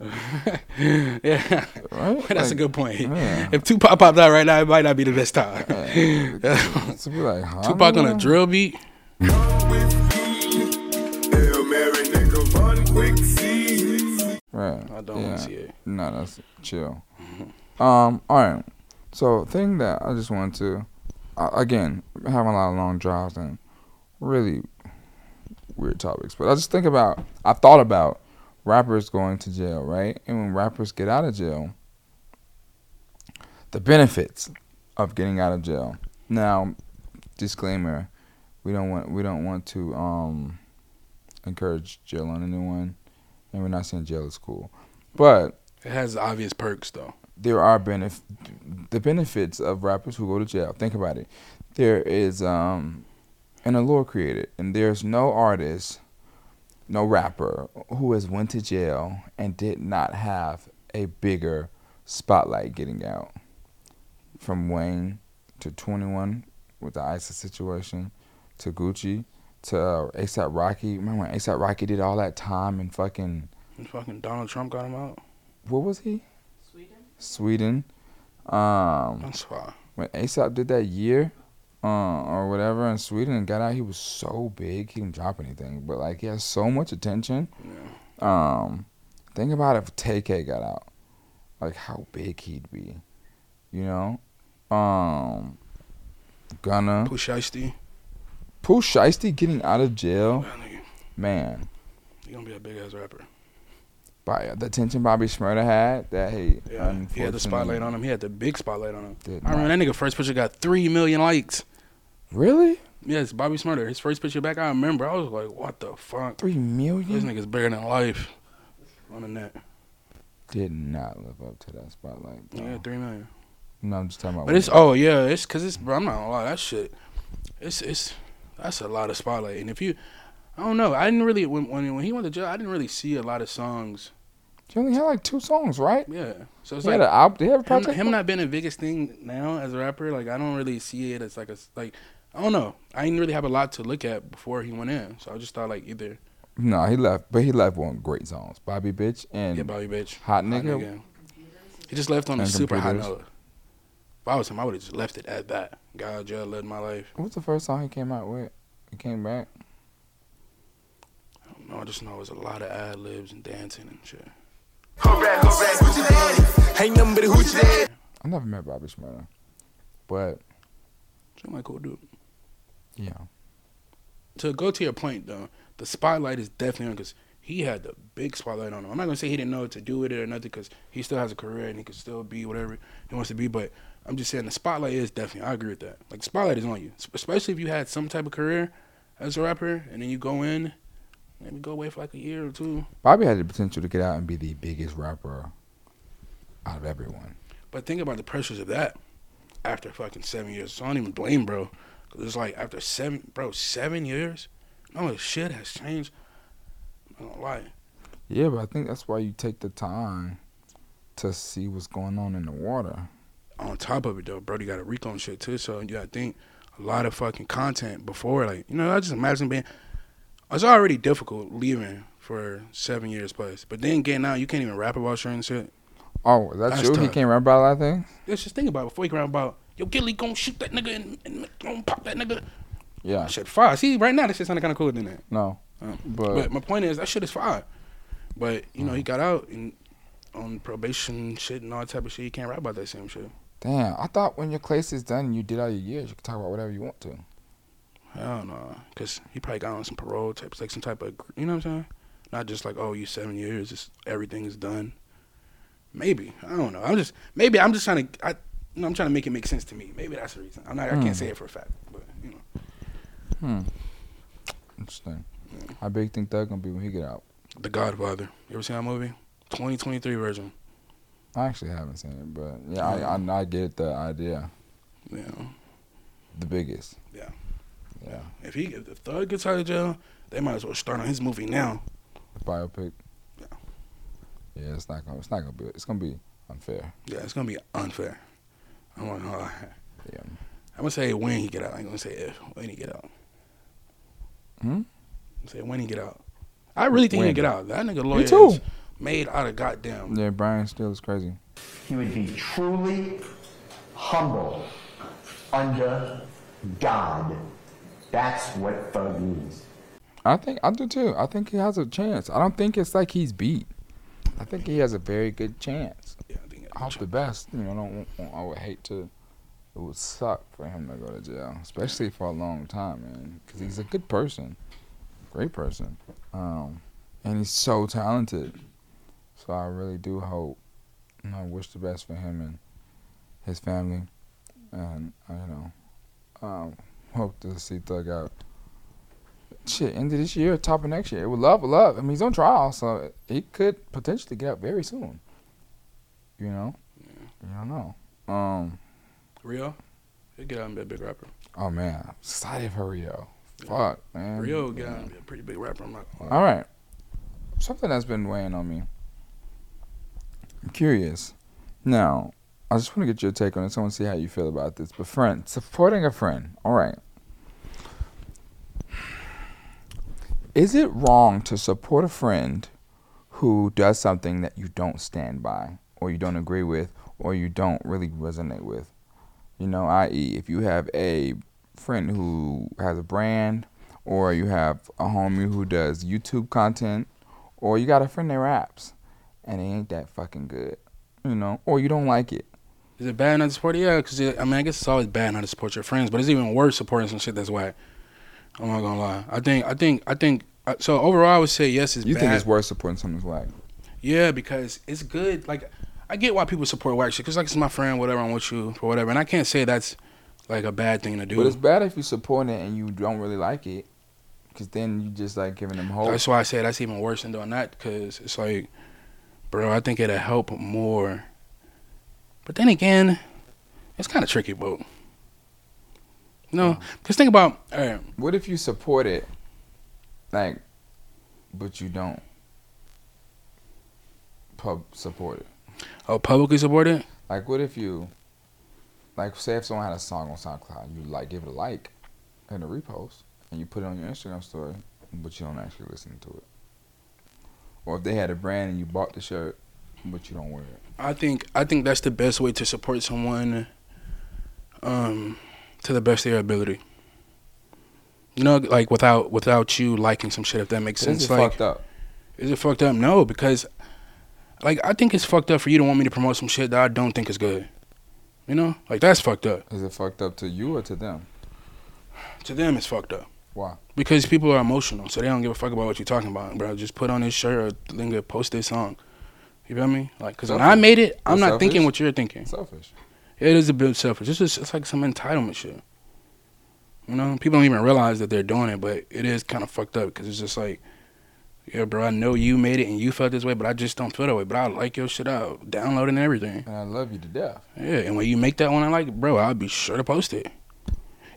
yeah, Right? that's a good point. yeah. If Tupac popped out right now, it might not be the best time. To be like, huh, Tupac on a drill beat. Right. I don't wanna see it. No, that's chill. um. All right. So, thing that I just wanted to, uh, again, having a lot of long drives and really weird topics, but I just think about, I thought about rappers going to jail, right? And when rappers get out of jail, the benefits of getting out of jail. Now, disclaimer: we don't want we don't want to um encourage jail on anyone, and we're not saying jail is cool, but It has obvious perks though. there are benef- the benefits of rappers who go to jail. Think about it. There is um, an allure created, and there's no artist, no rapper who has went to jail and did not have a bigger spotlight getting out. From Wayne to 21 with the ISIS situation, to Gucci, to uh, ASAP Rocky. Remember when ASAP Rocky did all that time and fucking And fucking Donald Trump got him out. what was he? Sweden. Sweden. Um, That's fine. when ASAP did that year, uh, or whatever in Sweden and got out, he was so big he didn't drop anything, but like he has so much attention. Um, think about if Tay-K got out, like how big he'd be, you know. Um, Gunna, Pooh Shiesty. Pooh Shiesty getting out of jail, man. he gonna be a big ass rapper. By the attention Bobby Shmurda had, that he Yeah, he had the spotlight on him. He had the big spotlight on him. I remember that nigga first picture got three million likes. Really? Yes, Bobby Shmurda. His first picture back, I remember. I was like, what the fuck? Three million? This nigga's bigger than life on the net. Did not live up to that spotlight. bro. Yeah, three million. No, I'm just talking about. But it's oh yeah, it's cause it's bro. I'm not gonna lie, that shit. It's it's that's a lot of spotlight. And if you, I don't know, I didn't really when when, when he went to jail, I didn't really see a lot of songs. He only had like two songs, right? Yeah, so it's He had like an album. Did he have a him, project? him not being the biggest thing now as a rapper. Like I don't really see it as like a like I don't know. I didn't really have a lot to look at before he went in. So I just thought like either No, he left, but he left on great songs, Bobby Bitch and yeah, Bobby bitch, Hot Nigga. He just left on a super high Computers. note. If I was him, I would have just left it at that. God, jail led my life. What's the first song he came out with? He came back. No, I just know it was a lot of ad libs and dancing and shit. Ain't nothing but a hoochie daddy. I never met Bobby Shmurda, but Seem like a cool dude. Yeah, To go to your point though, the spotlight is definitely on because he had the big spotlight on him. I'm not gonna say he didn't know what to do with it or nothing because he still has a career and he could still be whatever he wants to be. But I'm just saying the spotlight is definitely. I agree with that. Like spotlight is on you, especially if you had some type of career as a rapper and then you go in, maybe go away for like a year or two. Bobby had the potential to get out and be the biggest rapper out of everyone. But think about the pressures of that after fucking seven years. So I don't even blame bro. Cause it's like after seven, bro, seven years. No, shit has changed. I'm not lie. Yeah, but I think that's why you take the time to see what's going on in the water. on top of it though, bro, you got a recon shit too. So you gotta think a lot of fucking content before, like you know, I just imagine being. It's already difficult leaving for seven years plus, but then getting out, you can't even rap about certain shit. Oh, is that That's true? He can't rap about a lot of things. Let's just think about it before you can rap about yo Gilly gonna shoot that nigga and, and gonna pop that nigga. Yeah, That shit fire. See, right now that shit sounded kind of cooler than that. no, Um, but, But my point is that shit is fire. But you know he got out and on probation shit and all that type of shit. You can't rap about that same shit. damn, I thought when your case is done and you did all your years, you could talk about whatever you want to. Hell no, cause he probably got on some parole type, like some type of, you know what I'm saying? Not just like, oh, you seven years, everything is done. Maybe I don't know. I'm just maybe I'm just trying to. I, you know, I'm trying to make it make sense to me. Maybe that's the reason. I'm not. I Hmm. can't say it for a fact, but you know. Hmm. Interesting. How big think Thug gonna be when he get out? The Godfather. You ever seen that movie? 2023 version. I actually haven't seen it, but yeah, I, I I get the idea. Yeah. The biggest. Yeah. Yeah. If he if the Thug gets out of jail, they might as well start on his movie now. The Biopic. Yeah. Yeah, it's not gonna. It's not gonna be. It's gonna be unfair. Yeah, it's gonna be unfair. I'm not gonna lie. Yeah. I'm gonna say when he get out. I ain't gonna say if when he get out. Hmm. Say when he get out. I really think When? he get out. That nigga lawyer too. is made out of goddamn. Yeah, Brian Steel is crazy. He would be truly humble under God. That's what thug means. I think I do too. I think he has a chance. I don't think it's like he's beat. I think he has a very good chance. Yeah, I think hope the best. You know, I don't. want- I would hate to. It would suck for him to go to jail, especially for a long time, man. Because he's a good person, great person, um, and he's so talented. So I really do hope. And I wish the best for him and his family, and I you know, um, hope to see Thug out. Shit, end of this year, top of next year. It would love, would love. I mean, he's on trial, so he could potentially get out very soon. You know, you don't know. Um, Rio, he'll get out and be a big rapper. oh man, I'm excited for Rio. Fuck, man. Rio get out and be a pretty big rapper. I'm not. All right, something that's been weighing on me. I'm curious. Now, I just want to get your take on this. I want to see how you feel about this. But friend, supporting a friend. All right. Is it wrong to support a friend who does something that you don't stand by, or you don't agree with, or you don't really resonate with? You know, i.e., if you have a friend who has a brand, or you have a homie who does YouTube content, or you got a friend that raps, and it ain't that fucking good, you know, or you don't like it. Is it bad not to support it? Yeah, because I mean, I guess it's always bad not to support your friends, but it's even worse supporting some shit that's whack. I'm not gonna lie. I think, I think, I think. uh, So overall, I would say yes. It's You bad. think it's worth supporting something's whack? Yeah, because it's good. Like, I get why people support white shit. Cause like it's my friend, whatever. I'm with you for whatever, and I can't say that's like a bad thing to do. But it's bad if you support it and you don't really like it, because then you just like giving them hope. That's why I say that's even worse than doing that. Cause it's like, bro, I think it'll help more. But then again, it's kind of tricky, bro. No, cause think about. All right, What if you support it, like, but you don't pub support it? Oh, publicly support it. Like, what if you, like, say if someone had a song on SoundCloud, you like give it a like and a repost, and you put it on your Instagram story, but you don't actually listen to it. Or if they had a brand and you bought the shirt, but you don't wear it. I think I think that's the best way to support someone um to the best of your ability. You know, like without without you liking some shit if that makes But sense. is it like fucked up? is it fucked up? No, because like I think it's fucked up for you to want me to promote some shit that I don't think is good. You know? Like that's fucked up. Is it fucked up to you or to them? To them it's fucked up. Why? Because people are emotional, so they don't give a fuck about what you're talking about, bro. Just put on this shirt or then post this song. You feel me? Like, cause when I made it, I'm not thinking what you're thinking. Selfish. It is a bit selfish. It's just it's like some entitlement shit. You know, people don't even realize that they're doing it, but it is kind of fucked up because it's just like, yeah, bro, I know you made it and you felt this way, but I just don't feel that way. But I like your shit out, download it and everything. And I love you to death. Yeah, and when you make that one, I like, bro, I'll be sure to post it.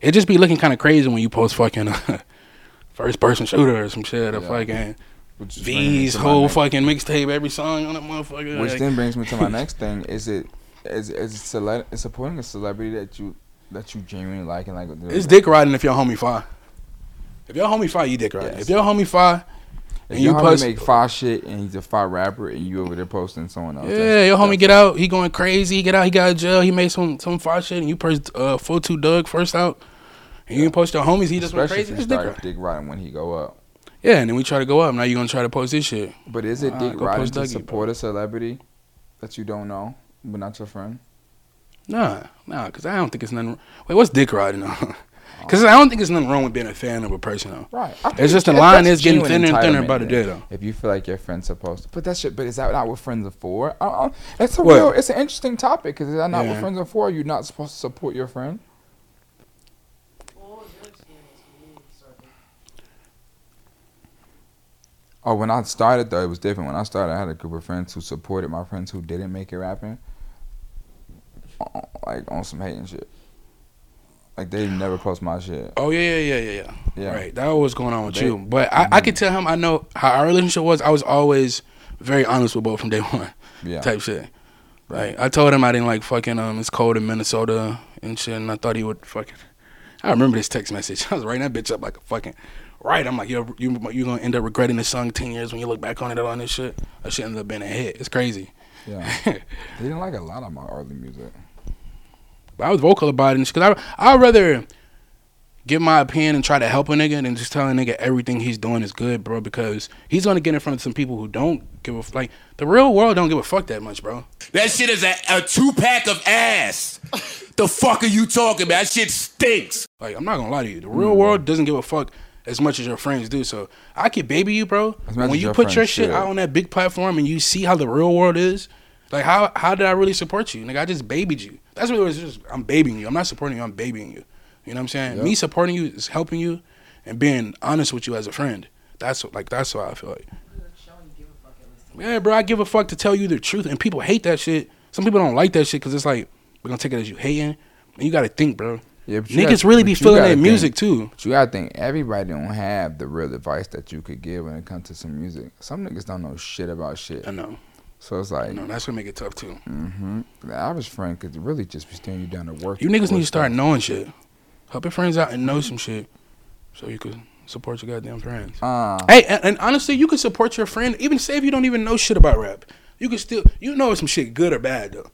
It just be looking kind of crazy when you post fucking uh, first person shooter or some shit, or Yeah. fucking Which is bringing me V's whole fucking mixtape, every song on that motherfucker. Which like- then brings me to my next thing: is it is is cele- is supporting a celebrity that you that you genuinely like and like? It's dick riding if your homie fire. If your homie fire, you dick riding. Yes. If your homie fire, If and you post, make fire shit and he's a fire rapper and you over there posting someone else. yeah, your homie get out, he going crazy. He get out, he got out of jail. He made some some fire shit, and you post uh, full two Doug first out, and you post your homies. He just went Especially crazy. if It's dick start riding. dick riding when he go up. Yeah, and then we try to go up. Now you gonna try to post this shit. But is it Ah, dick riding to Dougie, support a celebrity that you don't know but not your friend? Nah, nah, because I don't think it's nothing. Wait, what's dick riding? Because I don't think there's nothing wrong with being a fan of a person though. Right. It's just the line is getting thinner and thinner by the day though. If you feel like your friend's supposed to, but that shit. But is that not what friends are for? I, I, it's a What? real. It's an interesting topic. Because is that not what friends are for? You're not supposed to support your friend. Oh, when I started though, it was different. When I started, I had a group of friends who supported my friends who didn't make it rapping, uh, like on some hating shit. Like they never post my shit. Oh yeah, yeah, yeah, yeah, yeah. Right. That was going on with They- you. But I, I could tell him I know how our relationship was. I was always very honest with both from day one. Yeah. Type shit. Like I told him I didn't like fucking um it's cold in Minnesota and shit and I thought he would fucking I remember this text message. I was writing that bitch up like a fucking right. I'm like, yo, you you gonna end up regretting this song ten years when you look back on it all and this shit. That shit ended up being a hit. It's crazy. Yeah. they didn't like a lot of my early music. But I was vocal about it because I I'd rather give my opinion and try to help a nigga than just tell a nigga everything he's doing is good, bro. Because he's gonna get in front of some people who don't give a f- like the real world don't give a fuck that much, bro. That shit is a, a two pack of ass. the fuck are you talking about? That shit stinks. Like I'm not gonna lie to you, the real world doesn't give a fuck as much as your friends do. So I could baby you, bro. As When as you your put your shit should. out on that big platform and you see how the real world is, like how how did I really support you? Nigga, I just babied you. That's what it was. Just I'm babying you. I'm not supporting you. I'm babying you. You know what I'm saying? Yep. Me supporting you is helping you and being honest with you as a friend. That's what, like that's what I feel like. Yeah, bro, I give a fuck to tell you the truth, and people hate that shit. Some people don't like that shit because it's like we're gonna take it as you hating, and you gotta think, bro. Yeah, Niggas gotta- really be feeling that music too. But you gotta think everybody don't have the real advice that you could give when it comes to some music. Some niggas don't know shit about shit. I know. So it's like, No, that's gonna make it tough too. Mm-hmm. the average friend could really just be staring you down to work. You niggas need to start knowing shit. Help your friends out and know some shit, so you can support your goddamn friends. Uh, Hey, and, and honestly, you can support your friend even say if you don't even know shit about rap. You can still you know some shit good or bad though.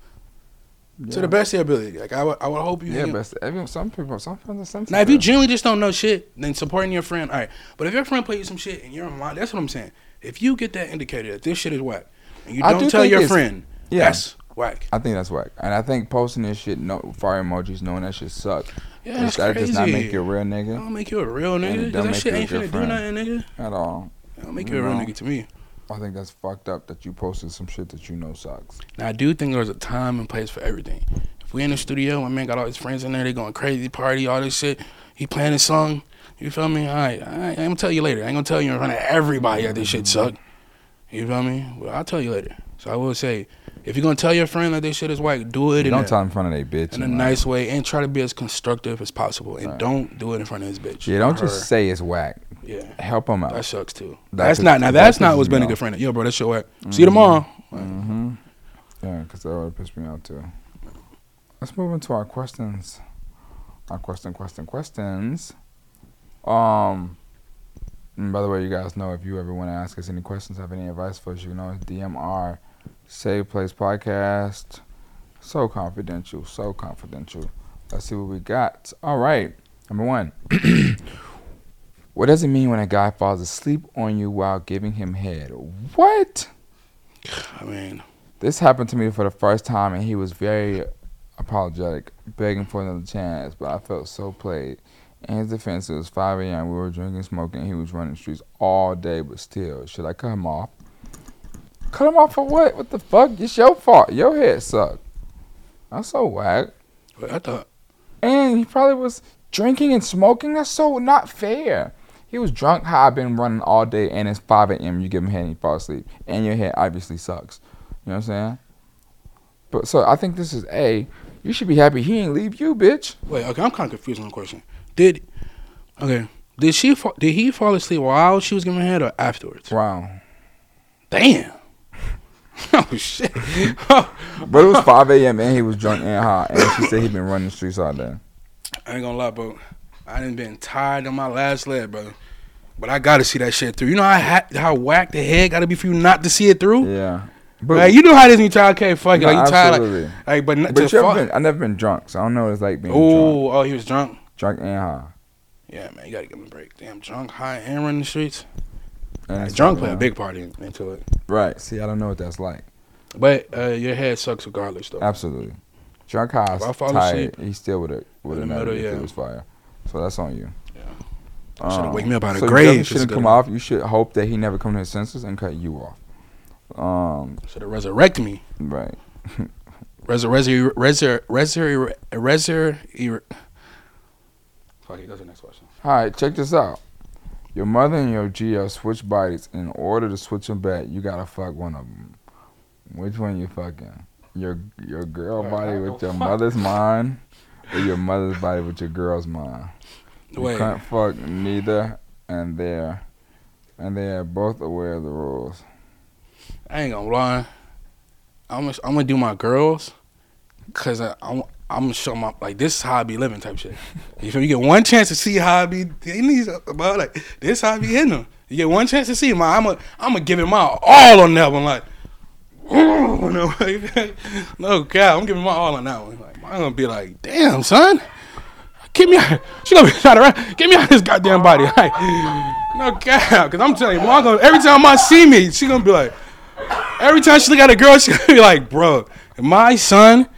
To the best of your ability. Like I would, I would hope you. yeah, hang- but some people, some friends. Now, if you genuinely just don't know shit, then supporting your friend, all right. But if your friend play you some shit and you're on line, that's what I'm saying. If you get that indicator that this shit is whack, you I don't do tell your friend, yeah. that's whack. I think that's whack, and I think posting this shit, no fire emojis, knowing that shit suck. Yeah, that's that does not make you a real nigga Don't make you a real nigga. 'cause That make shit you a ain't finna do nothing, nigga. at all. Don't make you a real know? nigga to me. I think that's fucked up that you posted some shit that you know sucks. Now I do think there's a time and place for everything. If we in the studio, my man got all his friends in there, they going crazy, party, all this shit. He playing his song. You feel me? All right, all right, I'm gonna tell you later. I ain't gonna tell you in front of everybody that this shit suck. You know feel me? Well, I'll tell you later. So I will say, if you're gonna tell your friend that this shit is white, do it You in don't a, tell in front of they bitch. in a like, nice way and try to be as constructive as possible. And Right. don't do it in front of his bitch. Yeah, don't just her. say it's whack. Yeah. Help them out. That sucks too. That that's not now. that That's not what's been a good friend. Yo, bro, that's your whack. See you tomorrow. Mm-hmm. Yeah, because that would piss me off too. Let's move into our questions. Our question, question, questions. Um. And by the way, you guys know if you ever want to ask us any questions, have any advice for us, you can always DM our Safe Place podcast. So confidential, so confidential. Let's see what we got. All right, number one. what does it mean when a guy falls asleep on you while giving him head? What? I mean, This happened to me for the first time, and he was very apologetic, begging for another chance, but I felt so played. In his defense, it was 5 a.m. We were drinking, smoking. He was running the streets all day, but still, should I cut him off? Cut him off for what? What the fuck? It's your fault. Your head sucked. That's so whack. I thought And he probably was drinking and smoking. That's so not fair. He was drunk, high, been running all day, and it's 5 a.m. You give him head and he fall asleep. And your head obviously sucks. You know what I'm saying? But so I think this is A. You should be happy he ain't leave you, bitch. Wait, okay, I'm kind of confused on the question. Did okay? Did she? Fall, did he fall asleep while she was giving head or afterwards? Wow. Damn. oh shit. But it was 5 a.m. and he was drunk and high. And she said he'd been running the streets all day. I ain't gonna lie, bro. I done been tired on my last leg, bro. But I gotta see that shit through. You know how ha- how whack the head gotta be for you not to see it through. Yeah. But like, you know how this you tired, okay, fuck it. Like you tired, like, like but, not But to fuck. been, I never been drunk, so I don't know what it's like being drunk. Oh, oh, he was drunk. Drunk and high. Yeah, man, you gotta give him a break. Damn, drunk, high, and running the streets. And drunk play a big part in- into it. Right. See, I don't know what that's like. But uh, your head sucks regardless, though. Absolutely. Drunk high, If I fall tired, asleep he still would have would in have the middle, yeah. was fire. So that's on you. Yeah. Should've wake me up out of so grave You shouldn't come off. You should hope that he never come to his senses and cut you off. Um, Should have resurrected me. right. Resur, resur, resur, resur, resur, resur. Fuck it, go to the next question. All right, check this out. Your mother and your GL switch bodies. In order to switch them back, you gotta fuck one of them. Which one you fucking? Your your girl Alright, body with your fuck. mother's mind, or your mother's body with your girl's mind? You Wait. can't fuck neither, and they're and they are both aware of the rules. I ain't gonna lie. I'm gonna, I'm gonna do my girls, cause I, I'm, I'm gonna show my like this is how I be living type shit. You feel me? You get one chance to see how I be in these about like this how I be hitting them. You get one chance to see my I'm a I'm gonna give it my all on that one. Like, no, no God, I'm giving my all on that one. Like, I'm gonna be like, damn son, get me out. She gonna be to run. Get me out of this goddamn body. Like, no God, cause I'm telling you, gonna, every time I see me, she gonna be like. Every time she look at a girl, she gonna be like, bro, my son.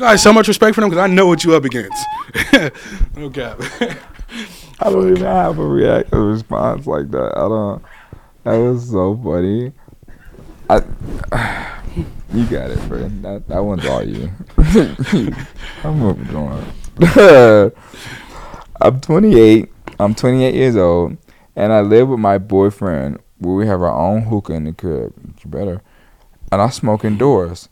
She got so much respect for them because I know what you up against. no cap. I don't even have a react a response like that. I don't. That was so funny. I. You got it, friend. That that one's all you. I'm moving on. I'm 28. I'm 28 years old, and I live with my boyfriend. Where we have our own hookah in the crib. You better. And I smoke indoors.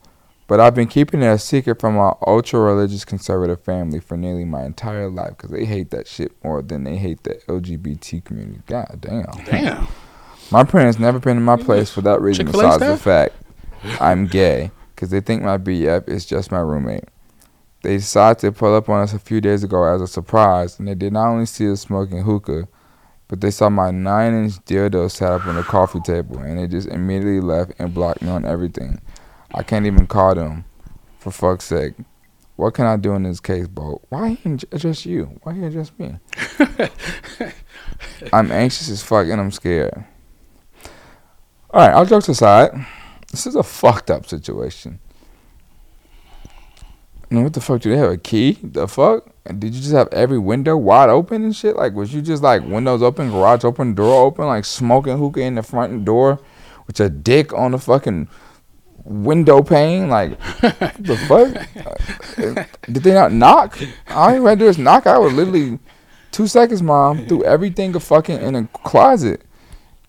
But I've been keeping it a secret from my ultra religious conservative family for nearly my entire life because they hate that shit more than they hate the LGBT community. God damn. Damn. My parents never been in my place for that reason Chick-fil-A besides the fact I'm gay because they think my BF is just my roommate. They decided to pull up on us a few days ago as a surprise, and they did not only see us smoking hookah, but they saw my nine inch dildo sat up on the coffee table, and they just immediately left and blocked me on everything. I can't even call them. For fuck's sake. What can I do in this case, Bo? Why he ain't just you? Why he just me? I'm anxious as fuck and I'm scared. Alright, all jokes aside, this is a fucked up situation. I mean, what the fuck? Do they have a key? The fuck? And did you just have every window wide open and shit? Like, was you just like windows open, garage open, door open, like smoking hookah in the front door with your dick on the fucking window pane? Like, the fuck? Uh, Did they not knock? All you had to do is knock. I was literally two seconds, mom. Threw everything a fucking in a closet.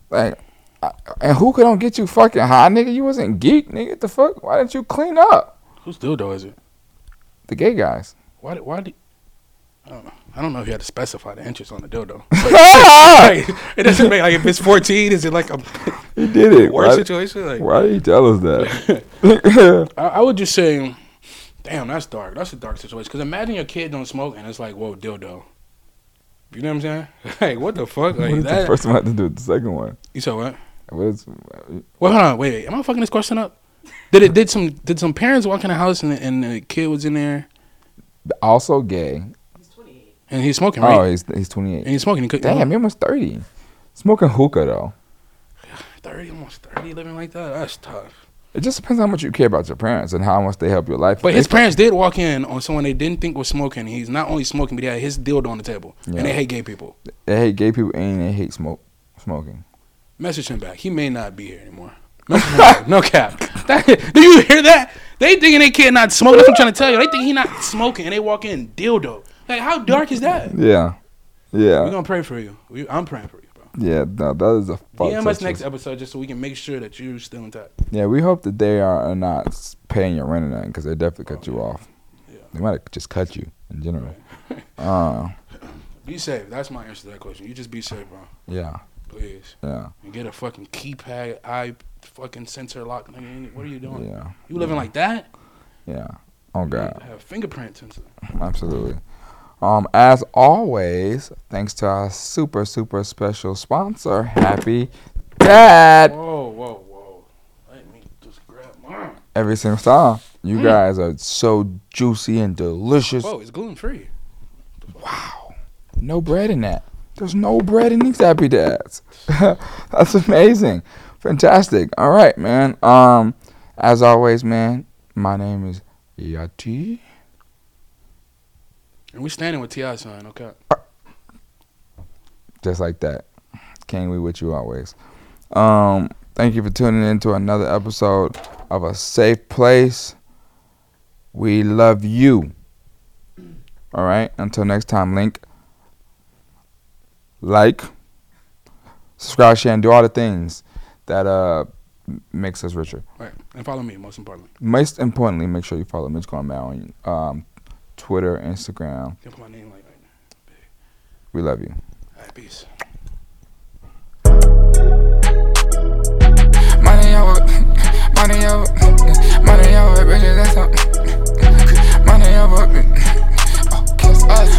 Like, I- and hookah don't get you fucking high, nigga. You wasn't geek, nigga. The fuck? Why didn't you clean up? Who's dildo is it? The gay guys. Why? did- Why? Did, I don't know. I don't know if you had to specify the inches on the dildo. Like, it doesn't make like if it's 14, is it like a He did it. worse Why- situation? Like, Why did he tell us that? I, I would just say, damn, that's dark. That's a dark situation. Because imagine your kid don't smoke and it's like, whoa, dildo. You know what I'm saying? Like, what the fuck? what Like did that. the first one have to do with the second one? You said what? What uh, is, Well, hold on, wait, wait. Am I fucking this question up? Did it? Did some? Did some parents walk in the house and, and the kid was in there also gay. And he's smoking, right? Oh, he's he's 28. and he's smoking. He could, Damn, he almost 30. Smoking hookah though. thirty, almost thirty, living like that. That's tough. It just depends how much you care about your parents and how much they help your life. But his they- parents did walk in on someone they didn't think was smoking. He's not only smoking, but he had his dildo on the table, Yeah. and they hate gay people. they hate gay people and they hate smoke smoking. Message him back. He may not be here anymore. Message him back. No cap. That, do you hear that? They thinking they kid not smoking. That's what I'm trying to tell you. They think he not smoking, and they walk in dildo. Like how dark is that? Yeah, yeah. We're gonna pray for you. We, I'm praying for you, bro. yeah. No, that is a fuck. DM us next episode just so we can make sure that you're still intact. Yeah, we hope that they are not paying your rent or nothing because they definitely cut you off. Yeah. They might have just cut you in general. Uh, Be safe. That's my answer to that question. You just be safe, bro. yeah, Please. yeah, And get a fucking keypad, eye fucking sensor lock. Nigga, What are you doing? yeah, You living like that? yeah. Oh God. Have fingerprint sensor. Absolutely. Um, as always, thanks to our super super special sponsor, Happy Dad. Whoa, whoa, whoa. Let me just grab mine. Every single time, you Mm. guys are so juicy and delicious. Whoa, it's gluten free. Wow. No bread in that. There's no bread in these Happy Dads. That's amazing, fantastic. All right, man. Um, as always, man, my name is Yachty. And we standing with Ti son. Okay. just like that. King, we with you always. Um, thank you for tuning in to another episode of a safe place. We love you. All right. Until next time, link, like, subscribe, share, and do all the things that uh makes us richer. Right. And follow me. Most importantly. Most importantly, make sure you follow MitchGoneMad on um, Twitter, Instagram. Put my name like right. We love you. All right, peace. Money over, money over, money over, bitches, that's something. Money over, oh, kiss us.